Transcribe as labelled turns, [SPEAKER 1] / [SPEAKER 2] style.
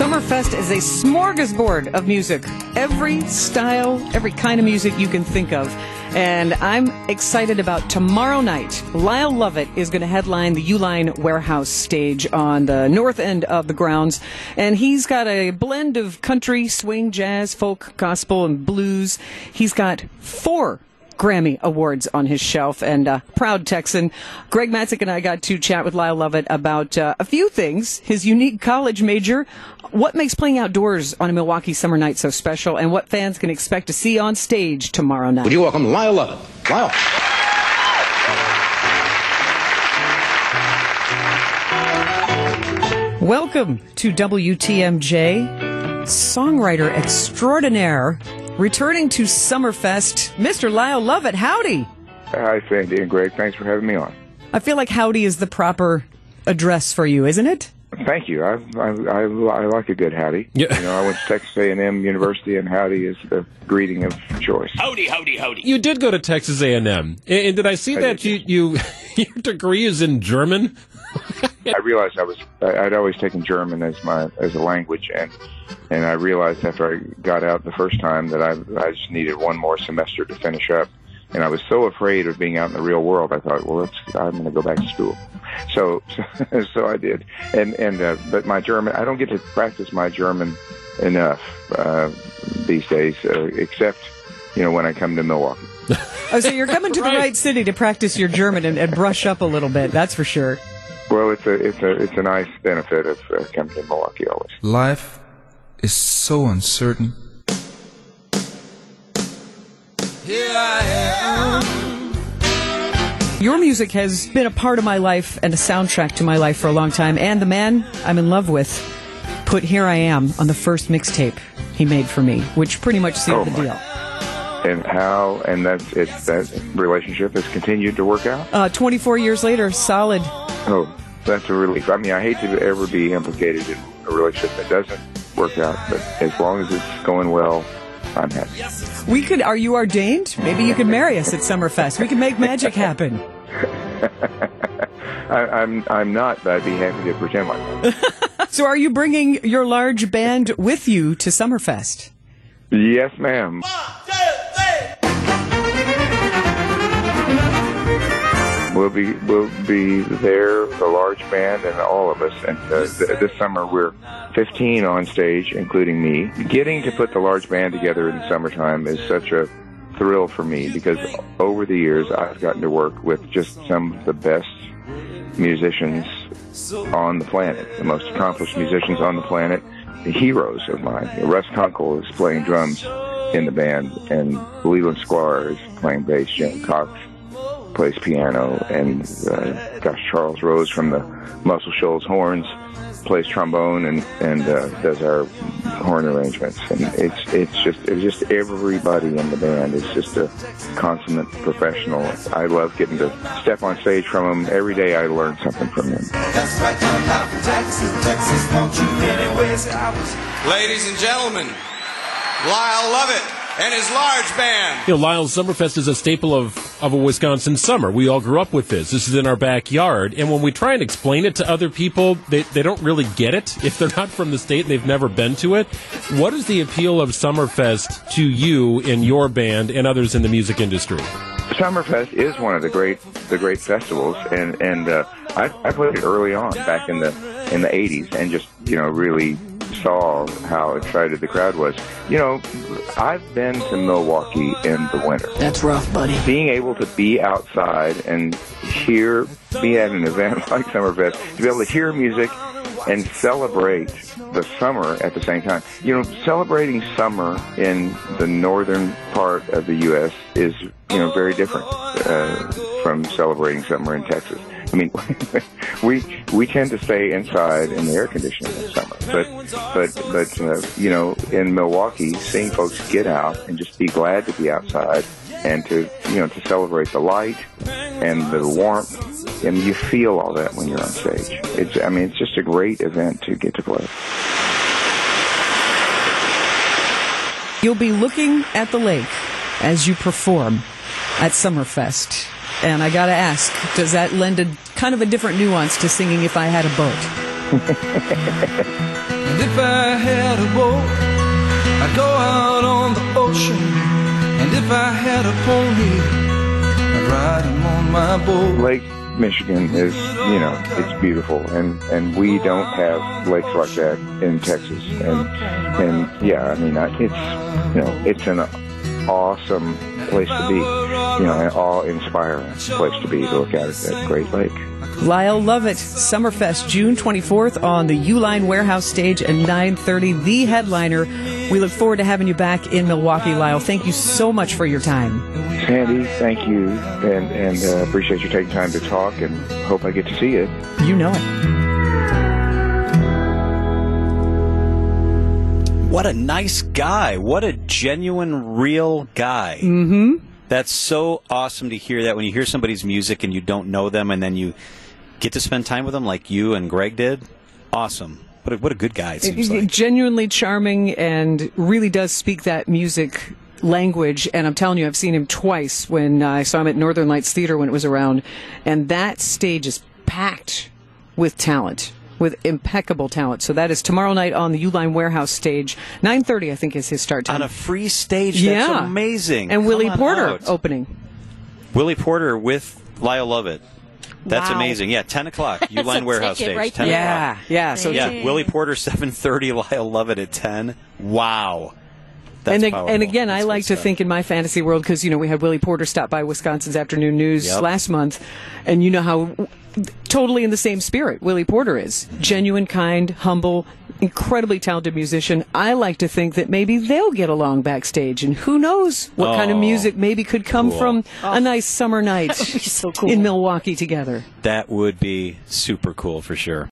[SPEAKER 1] Summerfest is a smorgasbord of music. Every style, every kind of music you can think of. And I'm excited about tomorrow night. Lyle Lovett is going to headline the Uline Warehouse stage on the north end of the grounds. And he's got a blend of country, swing, jazz, folk, gospel, and blues. He's got four Grammy Awards on his shelf and uh, proud Texan. Greg Matzek and I got to chat with Lyle Lovett about uh, a few things, his unique college major, what makes playing outdoors on a Milwaukee summer night so special, and what fans can expect to see on stage tomorrow night.
[SPEAKER 2] Would you welcome Lyle Lovett? Lyle.
[SPEAKER 1] Welcome to WTMJ, songwriter extraordinaire, returning to Summerfest, Mr. Lyle Lovett. Howdy.
[SPEAKER 3] Hi, Sandy and Greg. Thanks for having me on.
[SPEAKER 1] I feel like howdy is the proper address for you, isn't it?
[SPEAKER 3] Thank you. I I, I, I like a good howdy.
[SPEAKER 4] Yeah.
[SPEAKER 3] You know, I went to Texas A&M University, and howdy is the greeting of choice.
[SPEAKER 2] Howdy, howdy, howdy.
[SPEAKER 4] You did go to Texas A&M, and, and did I see
[SPEAKER 3] I
[SPEAKER 4] that
[SPEAKER 3] did,
[SPEAKER 4] you, you your degree is in German?
[SPEAKER 3] I realized I was I- I'd always taken German as my as a language, and and I realized after I got out the first time that I I just needed one more semester to finish up, and I was so afraid of being out in the real world. I thought, well, let's I'm going to go back to school. So so, so I did, and and uh, but my German I don't get to practice my German enough uh, these days, uh, except you know when I come to Milwaukee.
[SPEAKER 1] Oh, so you're coming to the
[SPEAKER 4] Right.
[SPEAKER 1] right city to practice your German and, and brush up a little bit. That's for sure.
[SPEAKER 3] Well, it's a it's a it's a nice benefit of uh, coming to Milwaukee always.
[SPEAKER 5] Life is so uncertain. Here I am.
[SPEAKER 1] Your music has been a part of my life and a soundtrack to my life for a long time. And the man I'm in love with put Here I Am on the first mixtape he made for me, which pretty much sealed
[SPEAKER 3] Oh,
[SPEAKER 1] the deal.
[SPEAKER 3] and how and that's it that relationship has continued to work out
[SPEAKER 1] Uh, 24 years later, solid.
[SPEAKER 3] Oh that's a relief i mean i hate to ever be implicated in a relationship that doesn't work out but as long as it's going well i'm happy
[SPEAKER 1] We could, are you ordained? Maybe you could marry us at Summerfest. We can make magic happen.
[SPEAKER 3] I, i'm i'm not but i'd be happy to pretend like that
[SPEAKER 1] So are you bringing your large band with you to Summerfest?
[SPEAKER 3] yes ma'am We'll be we'll be there, the large band and all of us. And uh, th- this summer we're 15 on stage, including me. Getting to put the large band together in the summertime is such a thrill for me because over the years I've gotten to work with just some of the best musicians on the planet, the most accomplished musicians on the planet, the heroes of mine. Russ Kunkel is playing drums in the band, and Leland Sklar is playing bass. Jim Cox plays piano, and uh, gosh, Charles Rose from the Muscle Shoals Horns plays trombone and and uh, does our horn arrangements. And it's it's just it's just everybody in the band is just a consummate professional. I love getting to step on stage from them every day. I learn something from them.
[SPEAKER 6] Ladies and gentlemen, Lyle Lovett and his large band.
[SPEAKER 4] You know, Lyle's Summerfest is a staple of, of a Wisconsin summer. We all grew up with this. This is in our backyard. And when we try and explain it to other people, they, they don't really get it. If they're not from the state and they've never been to it, what is the appeal of Summerfest to you and your band and others in the music industry?
[SPEAKER 3] Summerfest is one of the great the great festivals, and and uh, I, I played it early on back in the in the '80s, and just you know really saw how excited the crowd was. You know, I've been to Milwaukee in the winter.
[SPEAKER 1] That's rough, buddy.
[SPEAKER 3] Being able to be outside and hear, be at an event like Summerfest, to be able to hear music and celebrate the summer at the same time. You know, celebrating summer in the northern part of the U.S. is, you know, very different uh, from celebrating summer in Texas. I mean, we we tend to stay inside in the air conditioning in the summer, but but but uh, you know, in Milwaukee, seeing folks get out and just be glad to be outside and to you know to celebrate the light and the warmth, and you feel all that when you're on stage. It's I mean, it's just a great event to get to play.
[SPEAKER 1] You'll be looking at the lake as you perform at Summerfest. And I gotta ask, does that lend a kind of a different nuance to singing If I Had a Boat?
[SPEAKER 5] And if I had a boat, I'd go out on the ocean. And if I had a pony, I'd ride him on my boat.
[SPEAKER 3] Lake Michigan is, you know, it's beautiful, and and we don't have lakes like that in Texas, and and yeah, I mean, I, it's you know, it's an awesome place to be, you know, an awe-inspiring place to be to look out at that great lake.
[SPEAKER 1] Lyle Lovett, Summerfest, June 24th on the Uline Warehouse stage at 9:30. The headliner. We look forward to having you back in Milwaukee, Lyle. Thank you so much for your time.
[SPEAKER 3] Sandy, thank you, and and uh, appreciate you taking time to talk, and hope I get to see you.
[SPEAKER 1] You know it.
[SPEAKER 7] What a nice guy. What a genuine, real guy. Mm-hmm. That's so awesome to hear that when you hear somebody's music and you don't know them and then you get to spend time with them like you and Greg did. Awesome. What a, what a good guy it seems like.
[SPEAKER 1] Genuinely charming and really does speak that music language. And I'm telling you, I've seen him twice when I saw him at Northern Lights Theater when it was around. And that stage is packed with talent. With impeccable talent, so that is tomorrow night on the Uline Warehouse stage, nine thirty, I think, is his start time.
[SPEAKER 7] On a free stage. That's
[SPEAKER 1] yeah,
[SPEAKER 7] amazing.
[SPEAKER 1] And
[SPEAKER 7] Come
[SPEAKER 1] Willie Porter
[SPEAKER 7] out.
[SPEAKER 1] opening.
[SPEAKER 7] Willie Porter with Lyle Lovett. That's
[SPEAKER 8] Wow.
[SPEAKER 7] amazing. Yeah, 10 o'clock.
[SPEAKER 8] That's
[SPEAKER 7] Uline Warehouse stage.
[SPEAKER 8] right
[SPEAKER 7] 10
[SPEAKER 8] there.
[SPEAKER 1] Yeah,
[SPEAKER 7] o'clock.
[SPEAKER 1] yeah. So
[SPEAKER 7] Yeah,
[SPEAKER 8] Amazing.
[SPEAKER 7] Willie Porter 7:30, Lyle Lovett at 10. Wow. That's
[SPEAKER 1] and, ag-
[SPEAKER 7] powerful.
[SPEAKER 1] and again, I like to
[SPEAKER 7] stuff.
[SPEAKER 1] think in my fantasy world because you know we had Willie Porter stop by Wisconsin's Afternoon News
[SPEAKER 7] Yep.
[SPEAKER 1] last month, and you know how totally in the same spirit Willie Porter is genuine, kind, humble, incredibly talented musician. I like to think that maybe they'll get along backstage, and who knows what kind of
[SPEAKER 7] Oh,
[SPEAKER 1] music maybe could come
[SPEAKER 7] cool.
[SPEAKER 1] from a oh. nice summer night
[SPEAKER 8] so cool.
[SPEAKER 1] in Milwaukee together.
[SPEAKER 7] That would be super cool for sure.